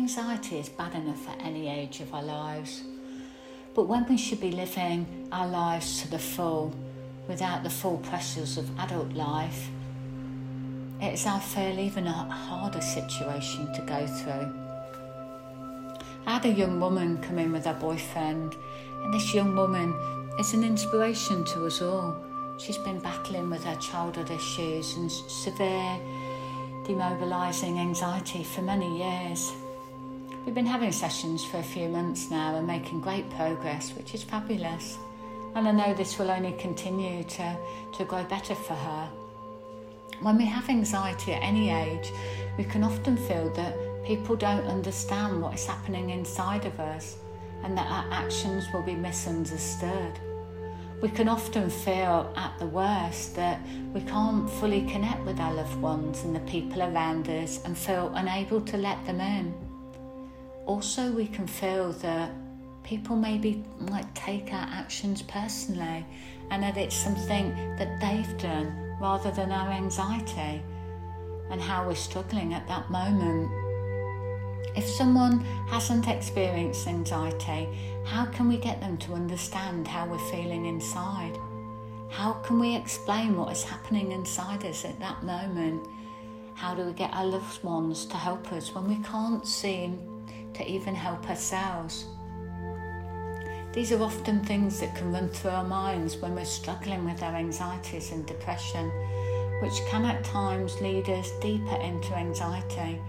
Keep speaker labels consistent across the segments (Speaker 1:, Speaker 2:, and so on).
Speaker 1: Anxiety is bad enough at any age of our lives, but when we should be living our lives to the full, without the full pressures of adult life, it is, I feel, even a harder situation to go through. I had a young woman come in with her boyfriend, and this young woman is an inspiration to us all. She's been battling with her childhood issues and severe demobilising anxiety for many years. We've been having sessions for a few months now and making great progress, which is fabulous. And I know this will only continue to, to grow better for her. When we have anxiety at any age, we can often feel that people don't understand what is happening inside of us and that our actions will be misunderstood. We can often feel at the worst that we can't fully connect with our loved ones and the people around us and feel unable to let them in. Also, we can feel that people maybe might take our actions personally and that it's something that they've done rather than our anxiety and how we're struggling at that moment. If someone hasn't experienced anxiety, how can we get them to understand how we're feeling inside? How can we explain what is happening inside us at that moment? How do we get our loved ones to help us when we can't seem to even help ourselves? These are often things that can run through our minds when we're struggling with our anxieties and depression, which can at times lead us deeper into anxiety,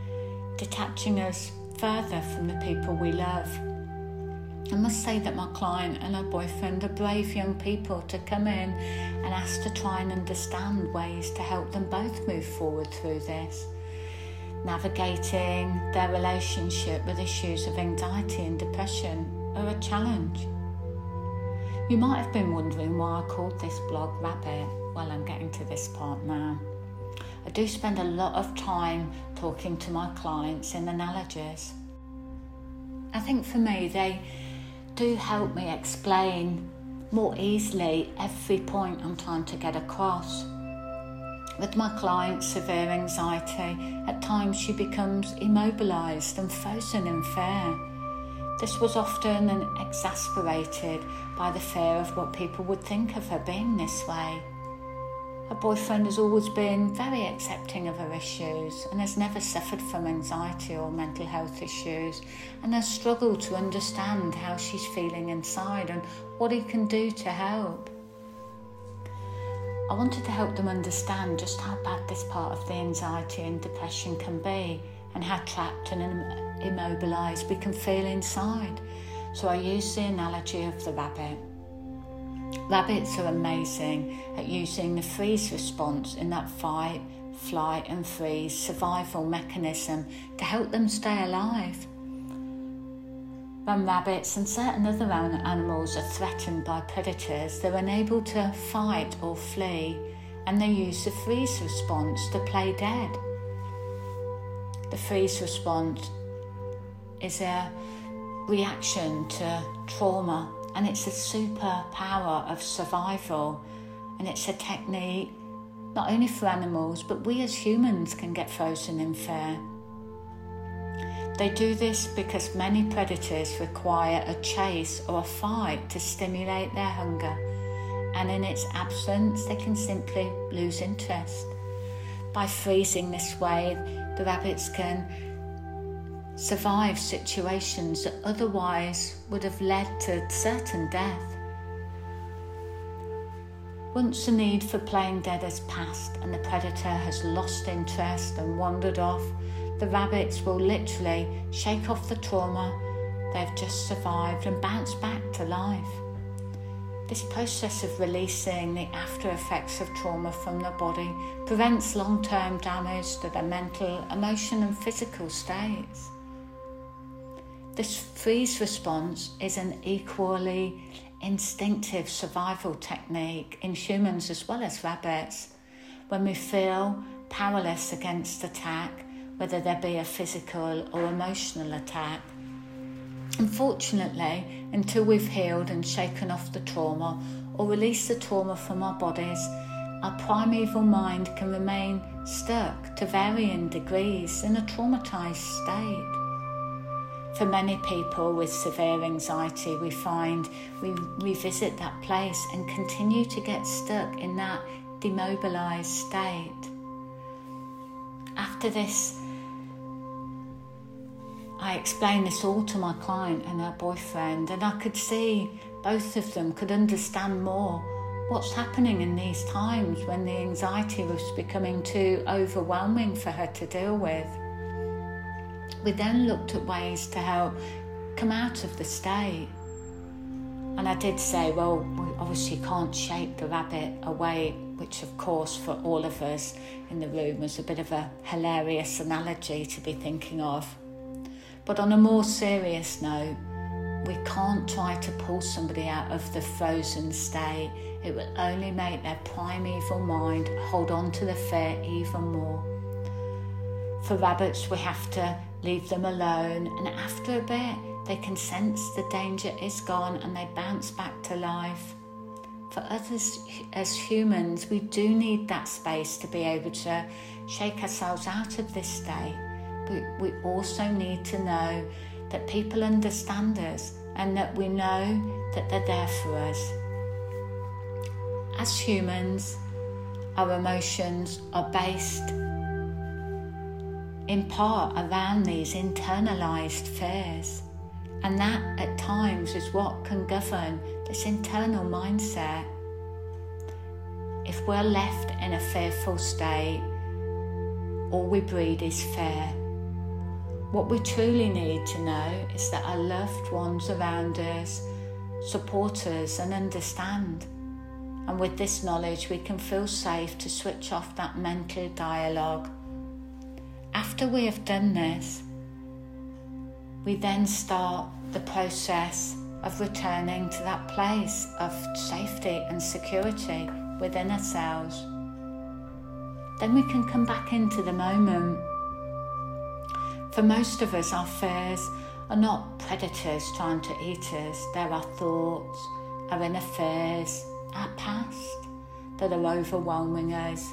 Speaker 1: detaching us further from the people we love. I must say that my client and her boyfriend are brave young people to come in and ask to try and understand ways to help them both move forward through this. Navigating their relationship with issues of anxiety and depression are a challenge. You might have been wondering why I called this blog Rabbit. Well, I'm getting to this part now. I do spend a lot of time talking to my clients in analogies. I think for me, they do help me explain more easily every point I'm trying to get across. With my client's severe anxiety, at times she becomes immobilised and frozen in fear. This was often exasperated by the fear of what people would think of her being this way. Her boyfriend has always been very accepting of her issues and has never suffered from anxiety or mental health issues and has struggled to understand how she's feeling inside and what he can do to help. I wanted to help them understand just how bad this part of the anxiety and depression can be and how trapped and immobilized we can feel inside. So I used the analogy of the rabbit. Rabbits are amazing at using the freeze response in that fight, flight, and freeze survival mechanism to help them stay alive. When rabbits and certain other animals are threatened by predators, they're unable to fight or flee, and they use the freeze response to play dead. The freeze response is a reaction to trauma and it's a superpower of survival and it's a technique not only for animals but we as humans can get frozen in fear. They do this because many predators require a chase or a fight to stimulate their hunger, and in its absence, they can simply lose interest. By freezing this way, the rabbits can survive situations that otherwise would have led to certain death. Once the need for playing dead has passed and the predator has lost interest and wandered off, the rabbits will literally shake off the trauma they've just survived and bounce back to life. This process of releasing the after effects of trauma from the body prevents long term damage to their mental, emotional, and physical states. This freeze response is an equally instinctive survival technique in humans as well as rabbits. When we feel powerless against attack, whether there be a physical or emotional attack. Unfortunately, until we've healed and shaken off the trauma or released the trauma from our bodies, our primeval mind can remain stuck to varying degrees in a traumatized state. For many people with severe anxiety, we find we revisit that place and continue to get stuck in that demobilized state. After this, I explained this all to my client and her boyfriend, and I could see both of them could understand more what's happening in these times when the anxiety was becoming too overwhelming for her to deal with. We then looked at ways to help come out of the state. And I did say, well, we obviously can't shake the rabbit away, which, of course, for all of us in the room was a bit of a hilarious analogy to be thinking of. But on a more serious note, we can't try to pull somebody out of the frozen state. It will only make their primeval mind hold on to the fear even more. For rabbits, we have to leave them alone, and after a bit, they can sense the danger is gone and they bounce back to life. For us as humans, we do need that space to be able to shake ourselves out of this state we also need to know that people understand us and that we know that they're there for us. As humans, our emotions are based in part around these internalized fears, and that at times is what can govern this internal mindset. If we're left in a fearful state, all we breed is fear. What we truly need to know is that our loved ones around us support us and understand. And with this knowledge, we can feel safe to switch off that mental dialogue. After we have done this, we then start the process of returning to that place of safety and security within ourselves. Then we can come back into the moment for most of us, our fears are not predators trying to eat us, they're our thoughts, our inner fears, our past that are overwhelming us.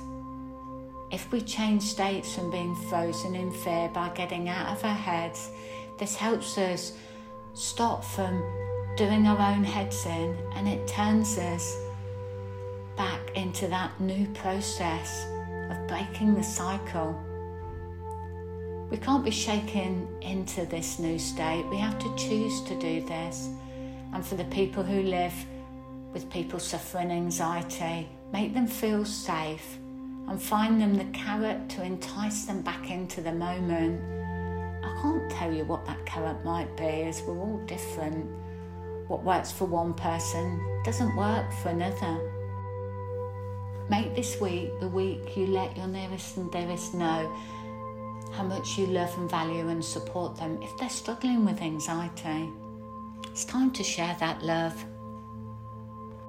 Speaker 1: If we change states from being frozen in fear by getting out of our heads, this helps us stop from doing our own heads in and it turns us back into that new process of breaking the cycle we can't be shaken into this new state. We have to choose to do this. And for the people who live with people suffering anxiety, make them feel safe and find them the carrot to entice them back into the moment. I can't tell you what that carrot might be, as we're all different. What works for one person doesn't work for another. Make this week the week you let your nearest and dearest know how much you love and value and support them if they're struggling with anxiety. It's time to share that love.